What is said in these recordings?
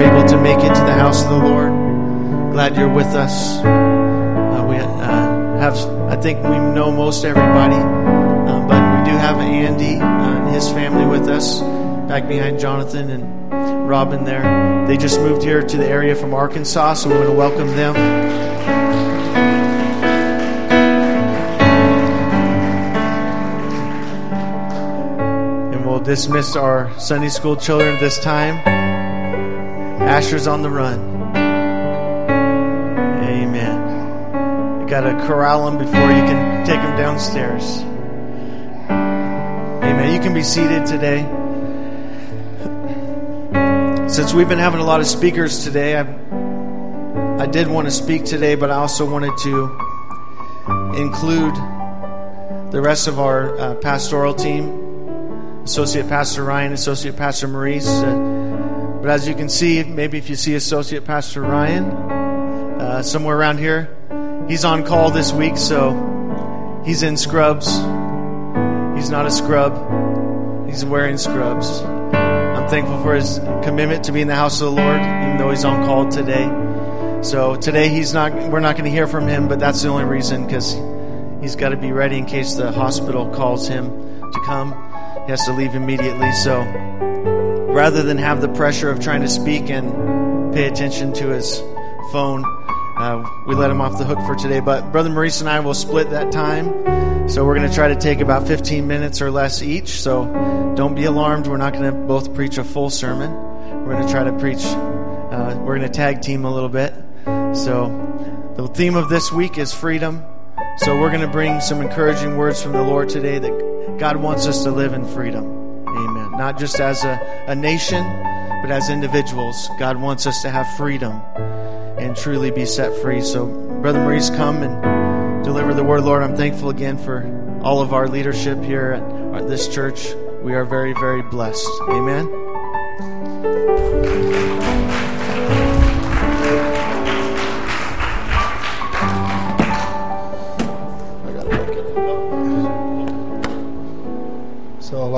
able to make it to the house of the Lord. Glad you're with us. Uh, we uh, have, I think we know most everybody, uh, but we do have Andy and his family with us back behind Jonathan and Robin there. They just moved here to the area from Arkansas, so we want to welcome them. And we'll dismiss our Sunday school children this time. Asher's on the run. Amen. You got to corral them before you can take them downstairs. Amen. You can be seated today. Since we've been having a lot of speakers today, I, I did want to speak today, but I also wanted to include the rest of our uh, pastoral team Associate Pastor Ryan, Associate Pastor Maurice. Uh, but as you can see, maybe if you see Associate Pastor Ryan uh, somewhere around here, he's on call this week, so he's in scrubs. He's not a scrub, he's wearing scrubs. I'm thankful for his commitment to be in the house of the Lord, even though he's on call today. So today he's not. We're not going to hear from him, but that's the only reason because he's got to be ready in case the hospital calls him to come. He has to leave immediately. So rather than have the pressure of trying to speak and pay attention to his phone, uh, we let him off the hook for today. But Brother Maurice and I will split that time. So we're going to try to take about 15 minutes or less each. So don't be alarmed. We're not going to both preach a full sermon. We're going to try to preach, uh, we're going to tag team a little bit. So the theme of this week is freedom. So we're going to bring some encouraging words from the Lord today that God wants us to live in freedom. Amen. Not just as a, a nation, but as individuals. God wants us to have freedom and truly be set free. So, Brother Maurice, come and deliver the word, Lord. I'm thankful again for all of our leadership here at this church. We are very, very blessed. Amen.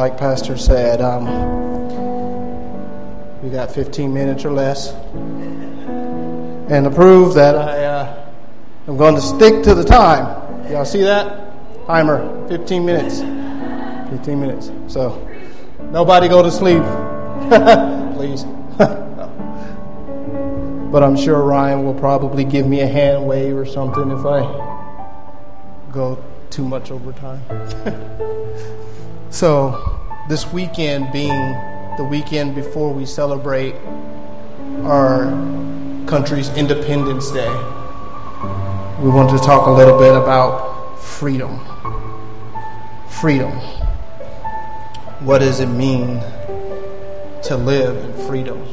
Like Pastor said, um, we got 15 minutes or less. And to prove that I uh, am going to stick to the time, y'all see that? Timer, 15 minutes. 15 minutes. So, nobody go to sleep, please. but I'm sure Ryan will probably give me a hand wave or something if I go too much over time. So, this weekend being the weekend before we celebrate our country's Independence Day, we want to talk a little bit about freedom. Freedom. What does it mean to live in freedom?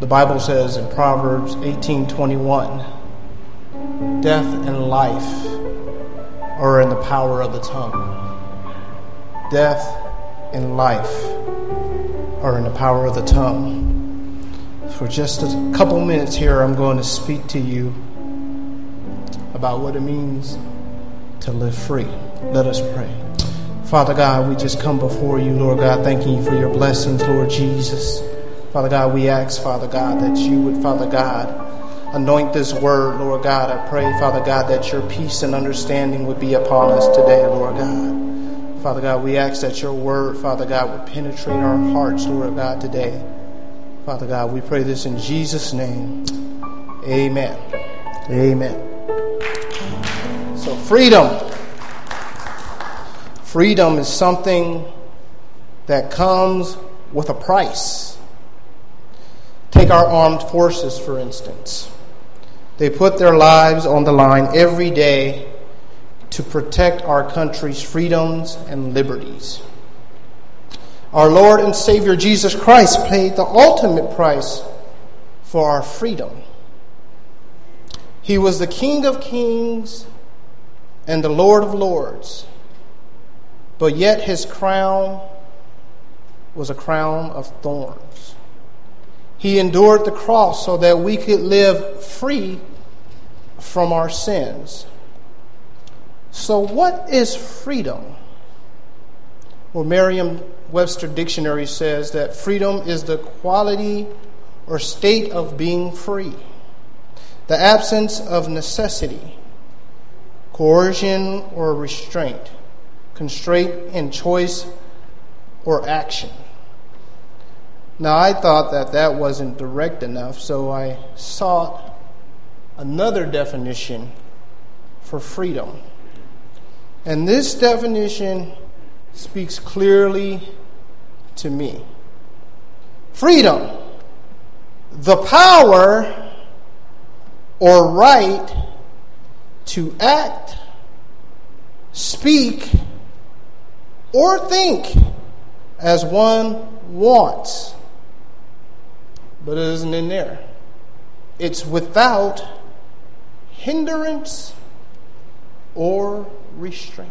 The Bible says in Proverbs 18:21, death and life are in the power of the tongue. Death and life are in the power of the tongue. For just a couple minutes here, I'm going to speak to you about what it means to live free. Let us pray. Father God, we just come before you, Lord God, thanking you for your blessings, Lord Jesus. Father God, we ask, Father God, that you would, Father God, anoint this word, Lord God. I pray, Father God, that your peace and understanding would be upon us today, Lord God. Father God, we ask that your word, Father God, would penetrate our hearts, Lord God, today. Father God, we pray this in Jesus' name. Amen. Amen. So, freedom. Freedom is something that comes with a price. Take our armed forces, for instance. They put their lives on the line every day to protect our country's freedoms and liberties. Our Lord and Savior Jesus Christ paid the ultimate price for our freedom. He was the King of kings and the Lord of lords, but yet his crown was a crown of thorns. He endured the cross so that we could live free from our sins. So, what is freedom? Well, Merriam Webster Dictionary says that freedom is the quality or state of being free, the absence of necessity, coercion or restraint, constraint in choice or action. Now, I thought that that wasn't direct enough, so I sought another definition for freedom. And this definition speaks clearly to me. Freedom, the power or right to act, speak, or think as one wants. But it isn't in there. It's without hindrance or restraint.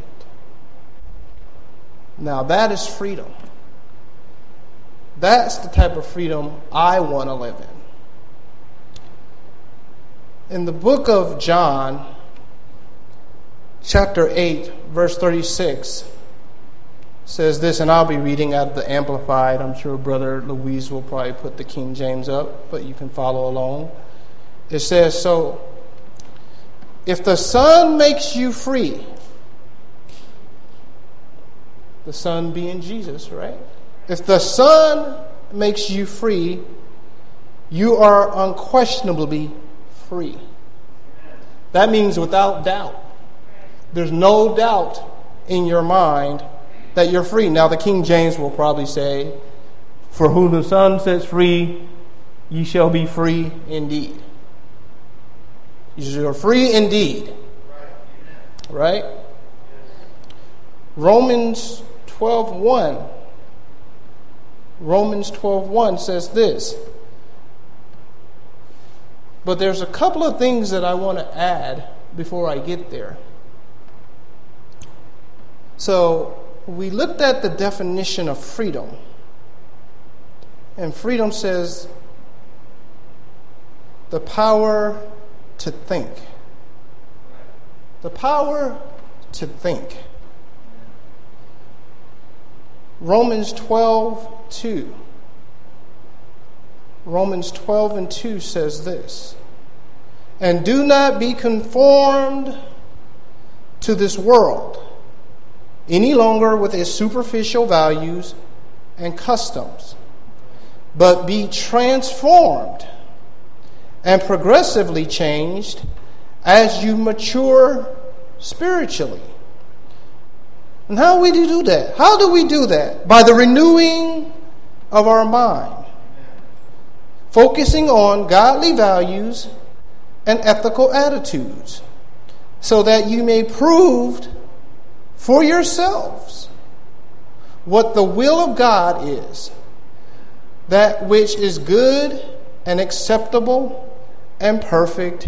Now, that is freedom. That's the type of freedom I want to live in. In the book of John, chapter 8, verse 36, says this, and I'll be reading out of the Amplified. I'm sure Brother Louise will probably put the King James up, but you can follow along. It says, So, if the Son makes you free, the Son being Jesus, right? If the Son makes you free, you are unquestionably free. That means without doubt. There's no doubt in your mind that you're free. Now, the King James will probably say, For whom the Son sets free, ye shall be free indeed. You're free indeed. Right? Romans 12:1 Romans 12:1 says this. But there's a couple of things that I want to add before I get there. So, we looked at the definition of freedom. And freedom says the power to think. The power to think. Romans 12, 2. Romans 12 and 2 says this And do not be conformed to this world any longer with its superficial values and customs, but be transformed and progressively changed as you mature spiritually and how do we do that? How do we do that? By the renewing of our mind, focusing on godly values and ethical attitudes, so that you may prove for yourselves what the will of God is, that which is good and acceptable and perfect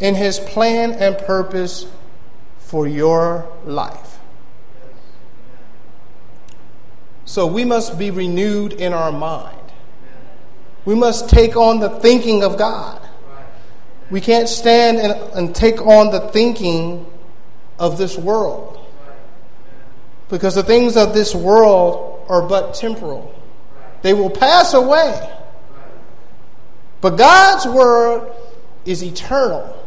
in His plan and purpose for your life. So we must be renewed in our mind. We must take on the thinking of God. We can't stand and, and take on the thinking of this world. Because the things of this world are but temporal, they will pass away. But God's word is eternal,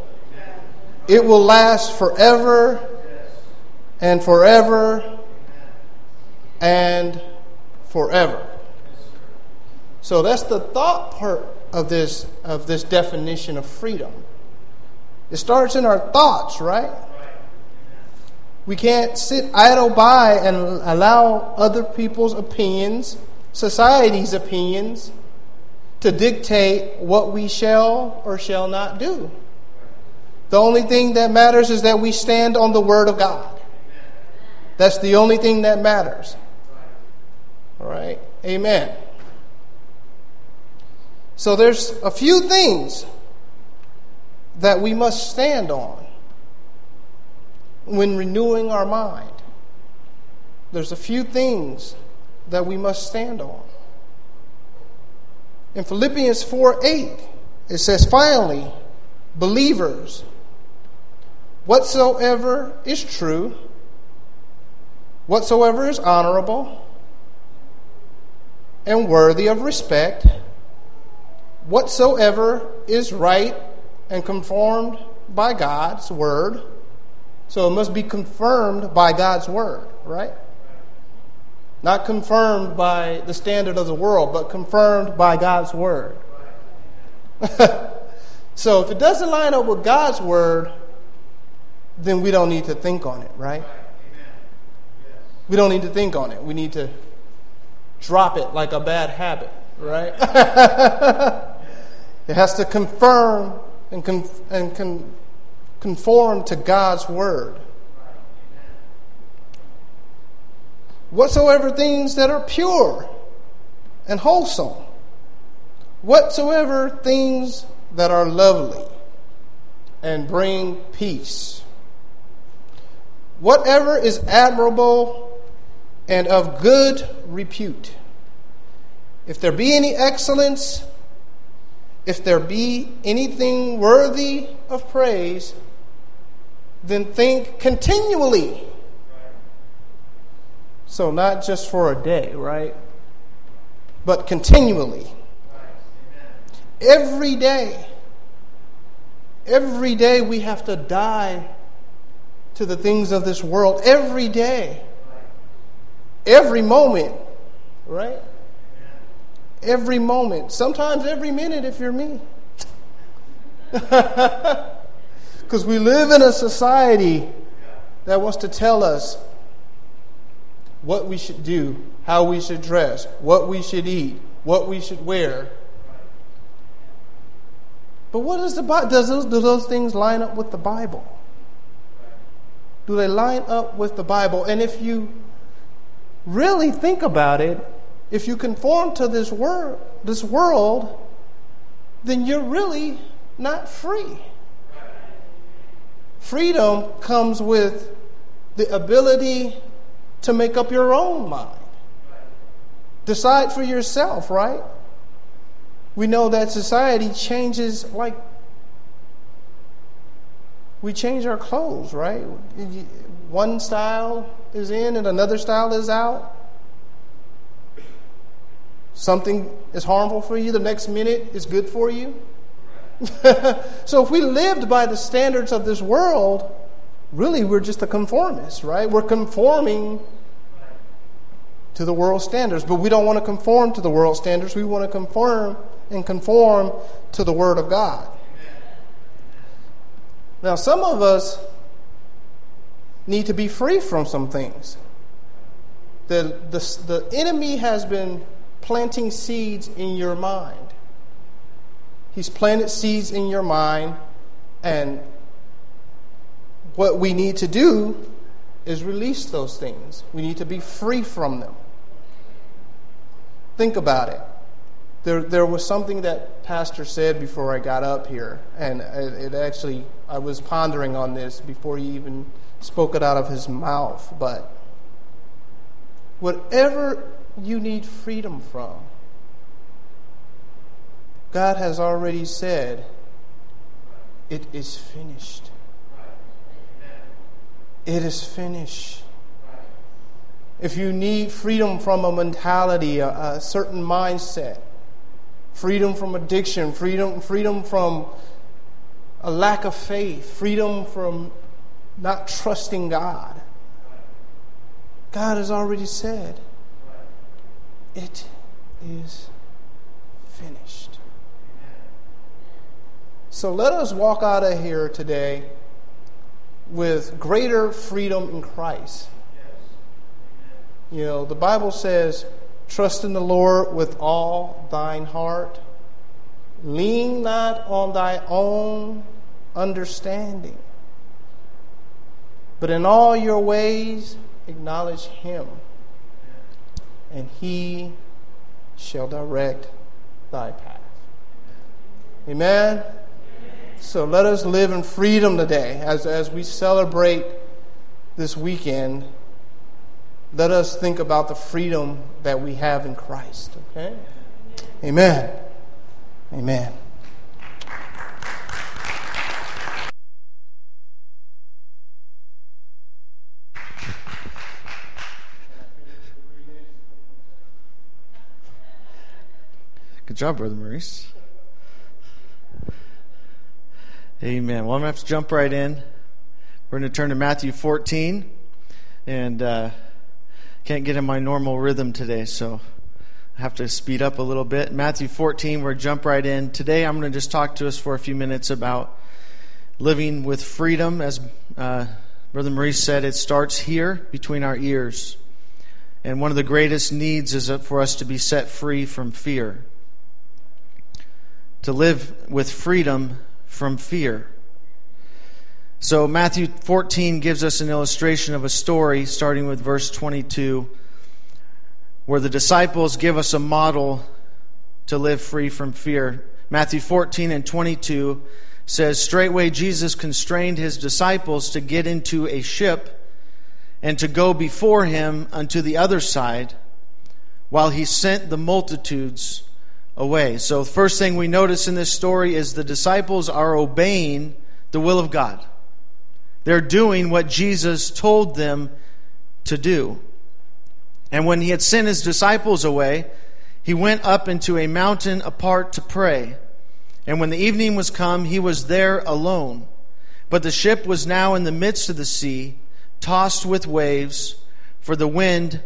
it will last forever and forever and forever. So that's the thought part of this of this definition of freedom. It starts in our thoughts, right? We can't sit idle by and allow other people's opinions, society's opinions, to dictate what we shall or shall not do. The only thing that matters is that we stand on the Word of God. That's the only thing that matters. All right? Amen. So there's a few things that we must stand on when renewing our mind. There's a few things that we must stand on. In Philippians 4 8, it says, Finally, believers, whatsoever is true, whatsoever is honorable, and worthy of respect, whatsoever is right and conformed by God's word. So it must be confirmed by God's word, right? Not confirmed by the standard of the world, but confirmed by God's word. so if it doesn't line up with God's word, then we don't need to think on it, right? We don't need to think on it. We need to drop it like a bad habit, right? it has to confirm and, and con- conform to God's word. Whatsoever things that are pure and wholesome, whatsoever things that are lovely and bring peace, whatever is admirable and of good repute. If there be any excellence, if there be anything worthy of praise, then think continually. So, not just for a day, right? But continually. Every day. Every day we have to die to the things of this world. Every day every moment, right? Every moment. Sometimes every minute if you're me. Because we live in a society that wants to tell us what we should do, how we should dress, what we should eat, what we should wear. But what does the does those, do those things line up with the Bible? Do they line up with the Bible? And if you really think about it, if you conform to this this world, then you're really not free. Freedom comes with the ability to make up your own mind. Decide for yourself, right? We know that society changes like we change our clothes, right? One style is in and another style is out. Something is harmful for you, the next minute is good for you. so if we lived by the standards of this world, really we're just a conformist, right? We're conforming to the world standards, but we don't want to conform to the world standards. We want to conform and conform to the Word of God. Now, some of us need to be free from some things. The, the, the enemy has been planting seeds in your mind. He's planted seeds in your mind, and what we need to do is release those things. We need to be free from them. Think about it. There, there was something that Pastor said before I got up here, and it, it actually, I was pondering on this before he even spoke it out of his mouth, but whatever you need freedom from, God has already said, it is finished. It is finished. If you need freedom from a mentality, a, a certain mindset, freedom from addiction, freedom, freedom from a lack of faith, freedom from not trusting God. God has already said, it is finished. So let us walk out of here today with greater freedom in Christ. You know, the Bible says, Trust in the Lord with all thine heart. Lean not on thy own understanding. But in all your ways, acknowledge him, and he shall direct thy path. Amen? So let us live in freedom today as, as we celebrate this weekend. Let us think about the freedom that we have in Christ. Okay? Amen. Amen. Good job, Brother Maurice. Amen. Well, I'm going to have to jump right in. We're going to turn to Matthew 14. And uh, can't get in my normal rhythm today, so I have to speed up a little bit. Matthew 14, we're jump right in. Today, I'm going to just talk to us for a few minutes about living with freedom. As uh, Brother Maurice said, it starts here between our ears. And one of the greatest needs is for us to be set free from fear. To live with freedom from fear. So, Matthew 14 gives us an illustration of a story, starting with verse 22, where the disciples give us a model to live free from fear. Matthew 14 and 22 says, Straightway Jesus constrained his disciples to get into a ship and to go before him unto the other side, while he sent the multitudes away. So, first thing we notice in this story is the disciples are obeying the will of God. They're doing what Jesus told them to do. And when he had sent his disciples away, he went up into a mountain apart to pray. And when the evening was come, he was there alone. But the ship was now in the midst of the sea, tossed with waves, for the wind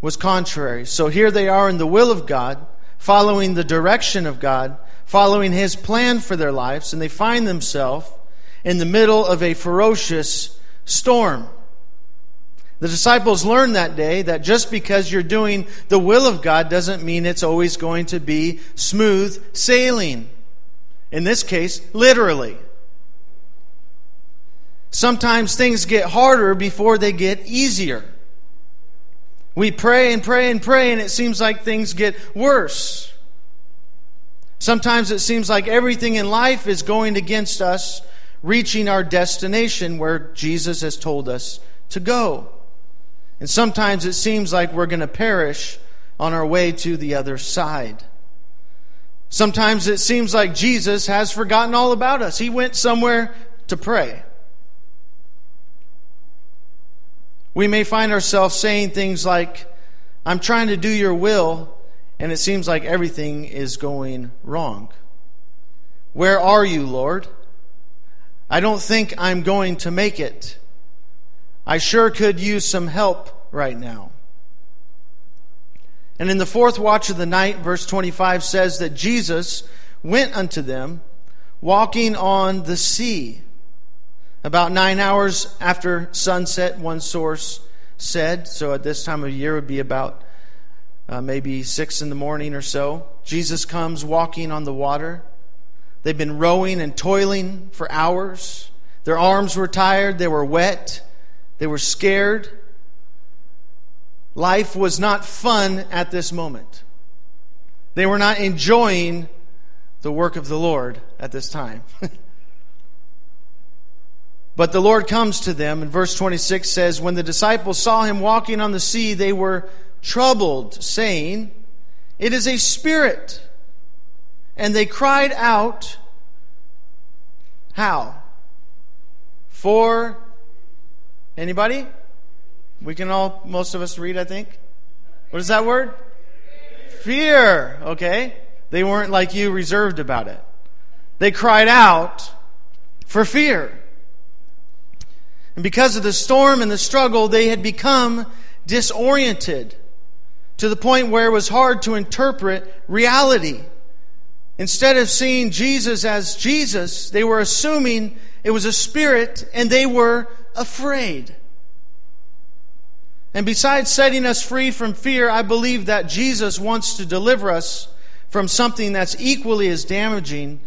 was contrary. So here they are in the will of God following the direction of God, following His plan for their lives, and they find themselves in the middle of a ferocious storm. The disciples learned that day that just because you're doing the will of God doesn't mean it's always going to be smooth sailing. In this case, literally. Sometimes things get harder before they get easier. We pray and pray and pray, and it seems like things get worse. Sometimes it seems like everything in life is going against us reaching our destination where Jesus has told us to go. And sometimes it seems like we're going to perish on our way to the other side. Sometimes it seems like Jesus has forgotten all about us. He went somewhere to pray. We may find ourselves saying things like, I'm trying to do your will, and it seems like everything is going wrong. Where are you, Lord? I don't think I'm going to make it. I sure could use some help right now. And in the fourth watch of the night, verse 25 says that Jesus went unto them walking on the sea. About nine hours after sunset, one source said, so at this time of year would be about uh, maybe six in the morning or so. Jesus comes walking on the water. They've been rowing and toiling for hours. Their arms were tired, they were wet, they were scared. Life was not fun at this moment. They were not enjoying the work of the Lord at this time. But the Lord comes to them, and verse 26 says, When the disciples saw him walking on the sea, they were troubled, saying, It is a spirit. And they cried out, How? For anybody? We can all, most of us read, I think. What is that word? Fear. Okay. They weren't like you, reserved about it. They cried out for fear. And because of the storm and the struggle, they had become disoriented to the point where it was hard to interpret reality. Instead of seeing Jesus as Jesus, they were assuming it was a spirit and they were afraid. And besides setting us free from fear, I believe that Jesus wants to deliver us from something that's equally as damaging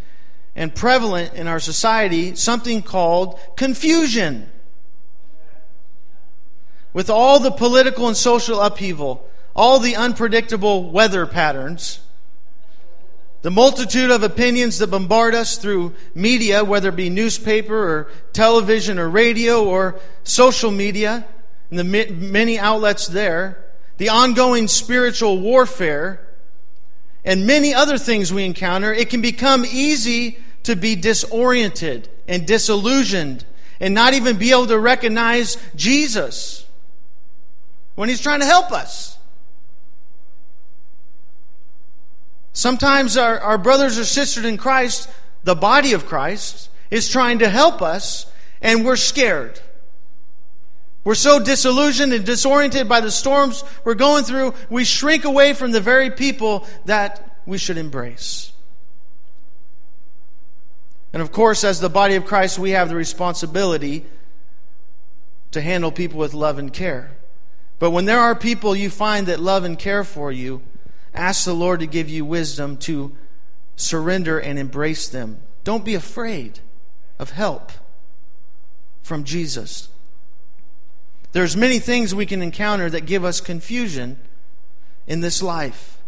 and prevalent in our society, something called confusion with all the political and social upheaval, all the unpredictable weather patterns, the multitude of opinions that bombard us through media, whether it be newspaper or television or radio or social media, and the many outlets there, the ongoing spiritual warfare, and many other things we encounter, it can become easy to be disoriented and disillusioned and not even be able to recognize Jesus when He's trying to help us. Sometimes our, our brothers or sisters in Christ, the body of Christ, is trying to help us, and we're scared. We're so disillusioned and disoriented by the storms we're going through, we shrink away from the very people that we should embrace. And of course, as the body of Christ, we have the responsibility to handle people with love and care. But when there are people you find that love and care for you, ask the Lord to give you wisdom to surrender and embrace them. Don't be afraid of help from Jesus. There's many things we can encounter that give us confusion in this life.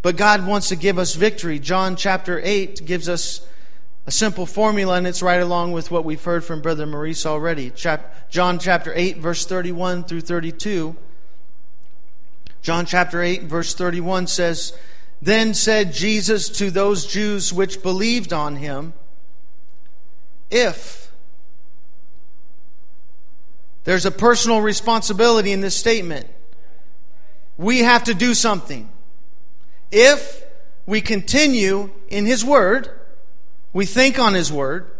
But God wants to give us victory. John chapter 8 gives us a simple formula, and it's right along with what we've heard from Brother Maurice already. Chap- John chapter 8, verse 31 through 32. John chapter 8, verse 31 says, Then said Jesus to those Jews which believed on him, If there's a personal responsibility in this statement, we have to do something. If we continue in his word, we think on His Word.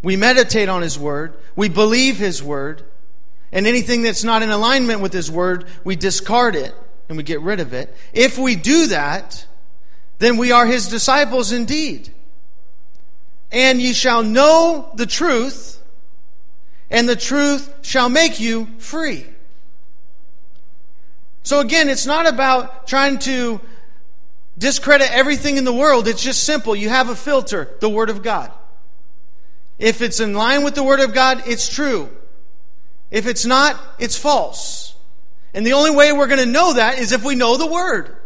We meditate on His Word. We believe His Word. And anything that's not in alignment with His Word, we discard it and we get rid of it. If we do that, then we are His disciples indeed. And ye shall know the truth, and the truth shall make you free. So again, it's not about trying to discredit everything in the world. It's just simple. You have a filter, the Word of God. If it's in line with the Word of God, it's true. If it's not, it's false. And the only way we're going to know that is if we know the Word.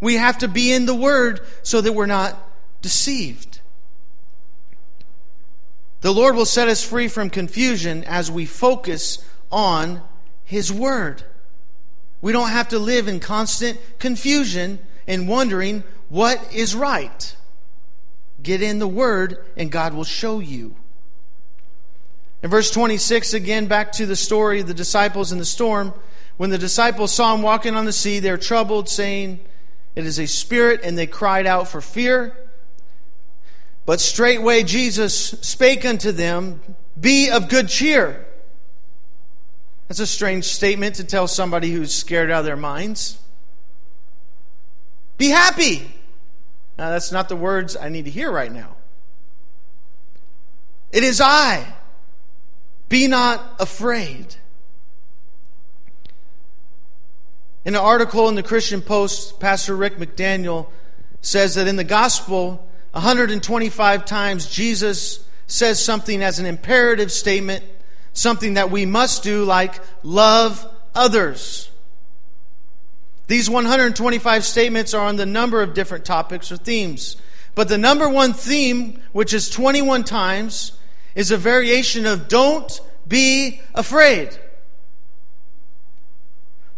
We have to be in the Word so that we're not deceived. The Lord will set us free from confusion as we focus on His Word. We don't have to live in constant confusion and wondering what is right. Get in the Word, and God will show you. In verse 26, again, back to the story of the disciples in the storm. When the disciples saw him walking on the sea, they were troubled, saying, It is a spirit, and they cried out for fear. But straightway Jesus spake unto them, Be of good cheer. That's a strange statement to tell somebody who's scared out of their minds. Be happy. Now, that's not the words I need to hear right now. It is I. Be not afraid. In an article in the Christian Post, Pastor Rick McDaniel says that in the gospel, 125 times Jesus says something as an imperative statement something that we must do, like love others. These 125 statements are on the number of different topics or themes. But the number one theme, which is 21 times, is a variation of don't be afraid.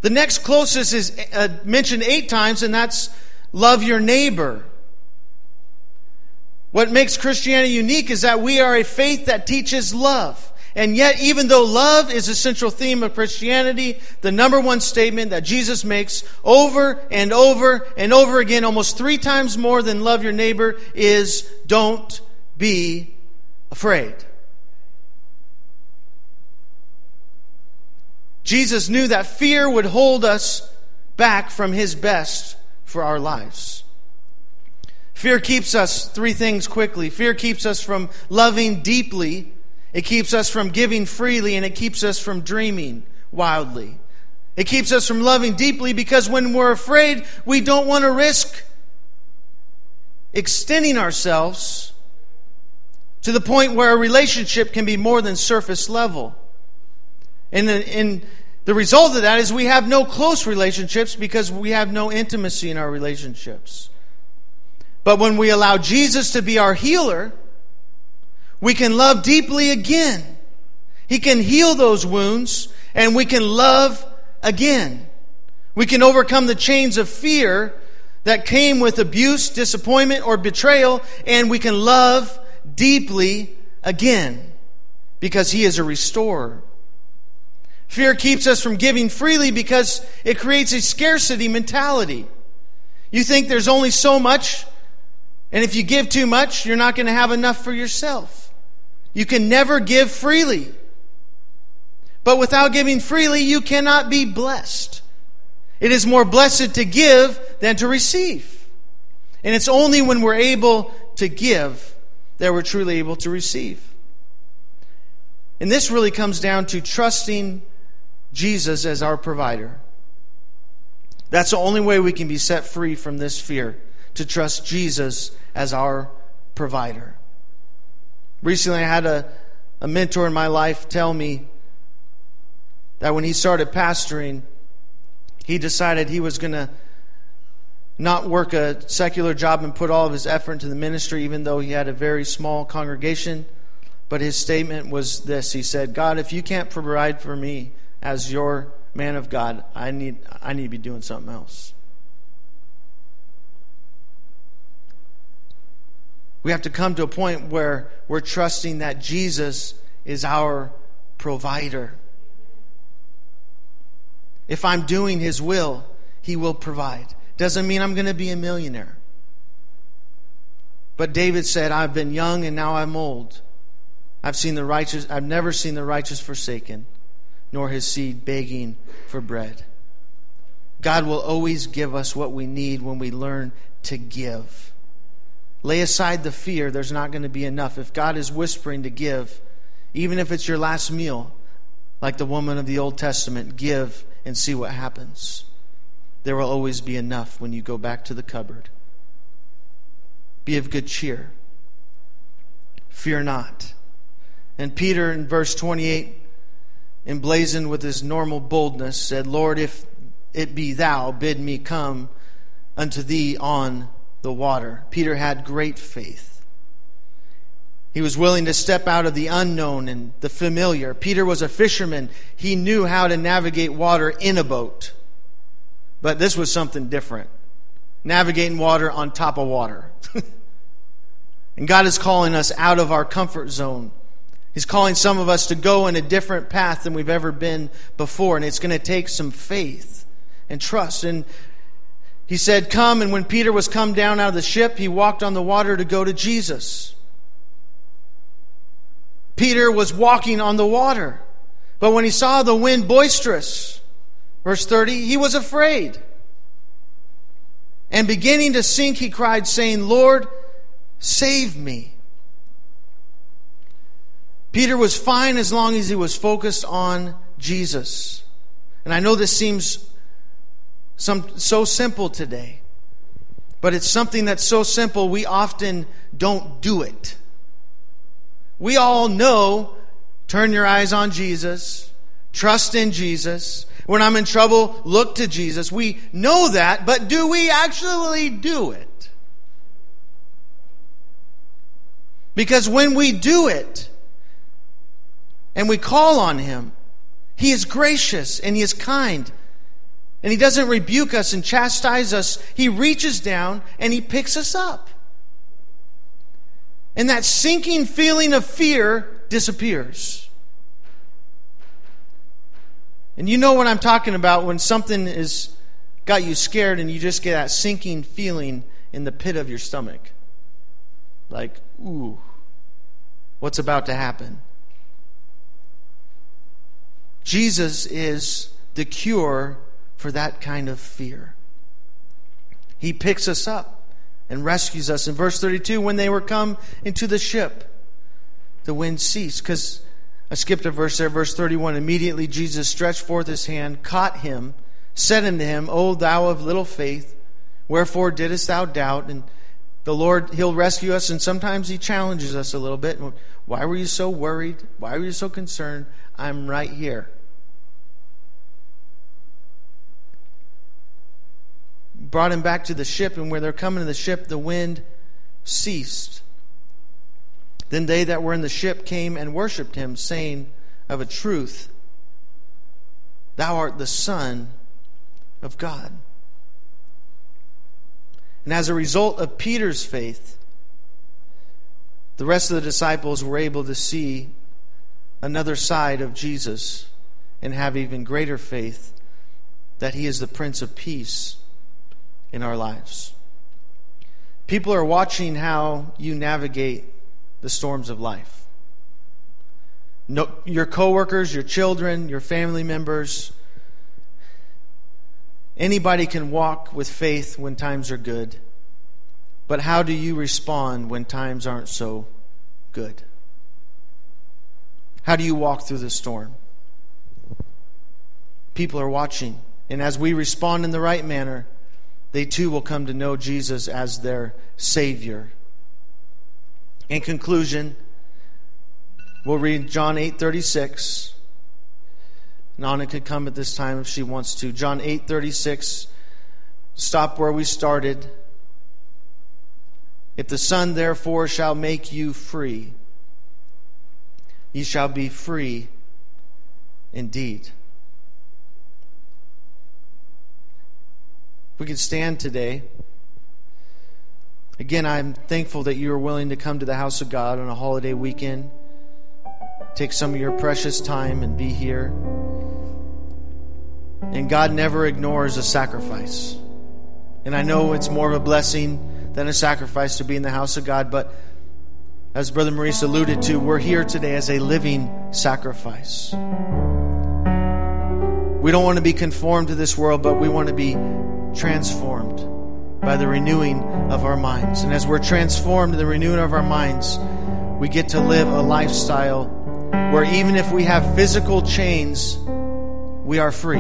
The next closest is uh, mentioned eight times, and that's love your neighbor. What makes Christianity unique is that we are a faith that teaches love. And yet, even though love is a central theme of Christianity, the number one statement that Jesus makes over and over and over again, almost three times more than love your neighbor, is don't be afraid. Jesus knew that fear would hold us back from his best for our lives. Fear keeps us, three things quickly. Fear keeps us from loving deeply it keeps us from giving freely and it keeps us from dreaming wildly. It keeps us from loving deeply because when we're afraid, we don't want to risk extending ourselves to the point where a relationship can be more than surface level. And, and the result of that is we have no close relationships because we have no intimacy in our relationships. But when we allow Jesus to be our healer, we can love deeply again. He can heal those wounds and we can love again. We can overcome the chains of fear that came with abuse, disappointment, or betrayal, and we can love deeply again because He is a restorer. Fear keeps us from giving freely because it creates a scarcity mentality. You think there's only so much, and if you give too much, you're not going to have enough for yourself. You can never give freely. But without giving freely, you cannot be blessed. It is more blessed to give than to receive. And it's only when we're able to give that we're truly able to receive. And this really comes down to trusting Jesus as our provider. That's the only way we can be set free from this fear, to trust Jesus as our provider. Recently, I had a, a mentor in my life tell me that when he started pastoring, he decided he was going to not work a secular job and put all of his effort into the ministry, even though he had a very small congregation. But his statement was this He said, God, if you can't provide for me as your man of God, I need, I need to be doing something else. We have to come to a point where we're trusting that Jesus is our provider. If I'm doing His will, He will provide. Doesn't mean I'm going to be a millionaire. But David said, I've been young and now I'm old. I've seen the righteous, I've never seen the righteous forsaken nor his seed begging for bread. God will always give us what we need when we learn to give. Lay aside the fear, there's not going to be enough. If God is whispering to give, even if it's your last meal, like the woman of the Old Testament, give and see what happens. There will always be enough when you go back to the cupboard. Be of good cheer. Fear not. And Peter in verse 28 emblazoned with his normal boldness, said, Lord, if it be thou, bid me come unto thee on the water. Peter had great faith. He was willing to step out of the unknown and the familiar. Peter was a fisherman. He knew how to navigate water in a boat. But this was something different navigating water on top of water. and God is calling us out of our comfort zone He's calling some of us to go in a different path than we've ever been before, and it's going to take some faith and trust. And he said, Come, and when Peter was come down out of the ship, he walked on the water to go to Jesus. Peter was walking on the water, but when he saw the wind boisterous, verse 30, he was afraid. And beginning to sink, he cried, saying, Lord, save me. Peter was fine as long as he was focused on Jesus. And I know this seems some, so simple today, but it's something that's so simple we often don't do it. We all know turn your eyes on Jesus, trust in Jesus. When I'm in trouble, look to Jesus. We know that, but do we actually do it? Because when we do it, and we call on Him, He is gracious and He is kind. And He doesn't rebuke us and chastise us. He reaches down and He picks us up. And that sinking feeling of fear disappears. And you know what I'm talking about when something has got you scared and you just get that sinking feeling in the pit of your stomach. Like, ooh, what's about to happen? Jesus is the cure for that kind of fear. He picks us up and rescues us. In verse 32, when they were come into the ship, the wind ceased. Because I skipped a verse there, verse 31. Immediately Jesus stretched forth his hand, caught him, said unto him, O thou of little faith, wherefore didst thou doubt? And the Lord, He'll rescue us, and sometimes He challenges us a little bit. Why were you so worried? Why were you so concerned? I'm right here. Brought him back to the ship, and where they're coming to the ship, the wind ceased. Then they that were in the ship came and worshipped him, saying, Of a truth, thou art the Son of God. And as a result of Peter's faith, the rest of the disciples were able to see another side of Jesus and have even greater faith that He is the Prince of Peace in our lives. People are watching how you navigate the storms of life. No, your coworkers, your children, your family members, anybody can walk with faith when times are good. But how do you respond when times aren't so good? How do you walk through the storm? People are watching. And as we respond in the right manner, they too will come to know Jesus as their Savior. In conclusion, we'll read John 8 36. Nana could come at this time if she wants to. John 8 36. Stop where we started. If the Son therefore shall make you free, ye shall be free indeed. We could stand today. Again, I'm thankful that you are willing to come to the house of God on a holiday weekend. Take some of your precious time and be here. And God never ignores a sacrifice. And I know it's more of a blessing than a sacrifice to be in the house of God, but as Brother Maurice alluded to, we're here today as a living sacrifice. We don't want to be conformed to this world, but we want to be transformed by the renewing of our minds. And as we're transformed in the renewing of our minds, we get to live a lifestyle where even if we have physical chains, we are free.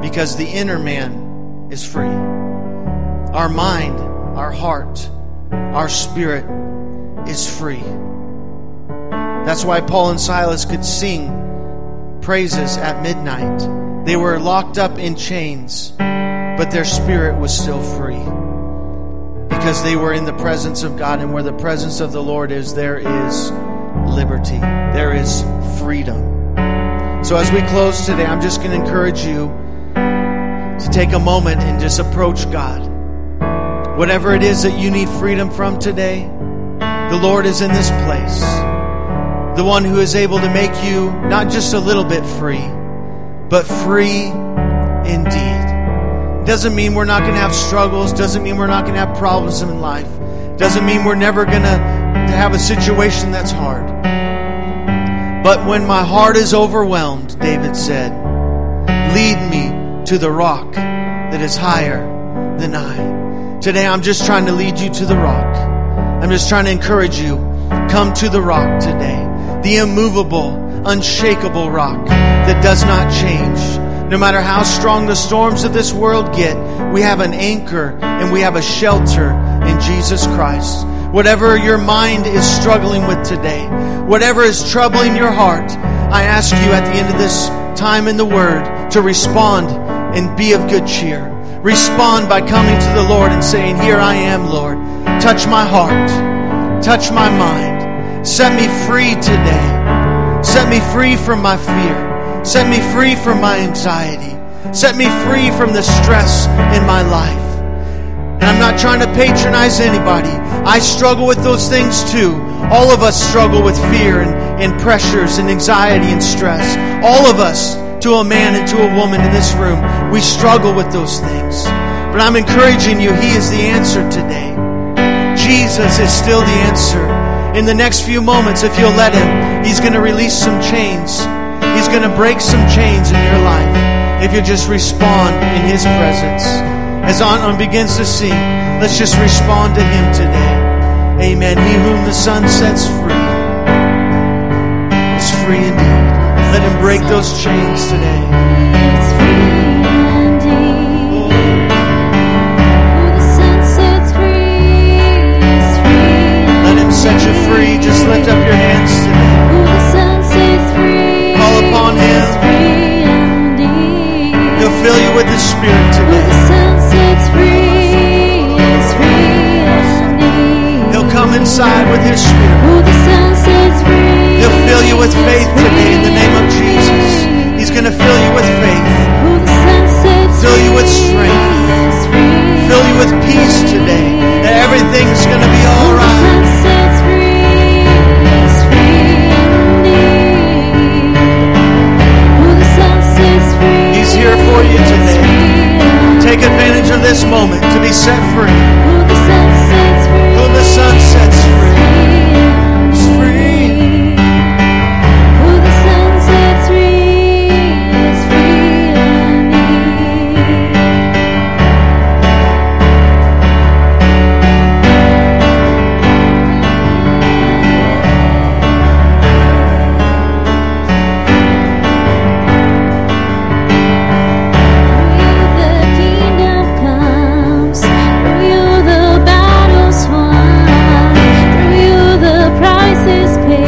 Because the inner man is free. Our mind, our heart, our spirit is free. That's why Paul and Silas could sing praises at midnight they were locked up in chains, but their spirit was still free because they were in the presence of God. And where the presence of the Lord is, there is liberty, there is freedom. So, as we close today, I'm just going to encourage you to take a moment and just approach God. Whatever it is that you need freedom from today, the Lord is in this place. The one who is able to make you not just a little bit free but free indeed. Doesn't mean we're not going to have struggles, doesn't mean we're not going to have problems in life, doesn't mean we're never going to have a situation that's hard. But when my heart is overwhelmed, David said, lead me to the rock that is higher than I. Today I'm just trying to lead you to the rock. I'm just trying to encourage you. Come to the rock today. The immovable, unshakable rock that does not change. No matter how strong the storms of this world get, we have an anchor and we have a shelter in Jesus Christ. Whatever your mind is struggling with today, whatever is troubling your heart, I ask you at the end of this time in the Word to respond and be of good cheer. Respond by coming to the Lord and saying, Here I am, Lord. Touch my heart, touch my mind, set me free today. Me free from my fear. Set me free from my anxiety. Set me free from the stress in my life. And I'm not trying to patronize anybody. I struggle with those things too. All of us struggle with fear and, and pressures and anxiety and stress. All of us, to a man and to a woman in this room, we struggle with those things. But I'm encouraging you, He is the answer today. Jesus is still the answer in the next few moments, if you'll let Him, He's going to release some chains. He's going to break some chains in your life if you just respond in His presence. As Anton begins to sing, let's just respond to Him today. Amen. He whom the Son sets free is free indeed. Let Him break those chains today. Let Him set you free, just lift up your hands today. His Spirit today. He'll come inside with His Spirit. He'll fill you with faith today in the name of Jesus. He's going to fill you with faith. Fill you with strength. Fill you with peace today. That everything's going to be all right. you today. Take advantage of this moment to be set free.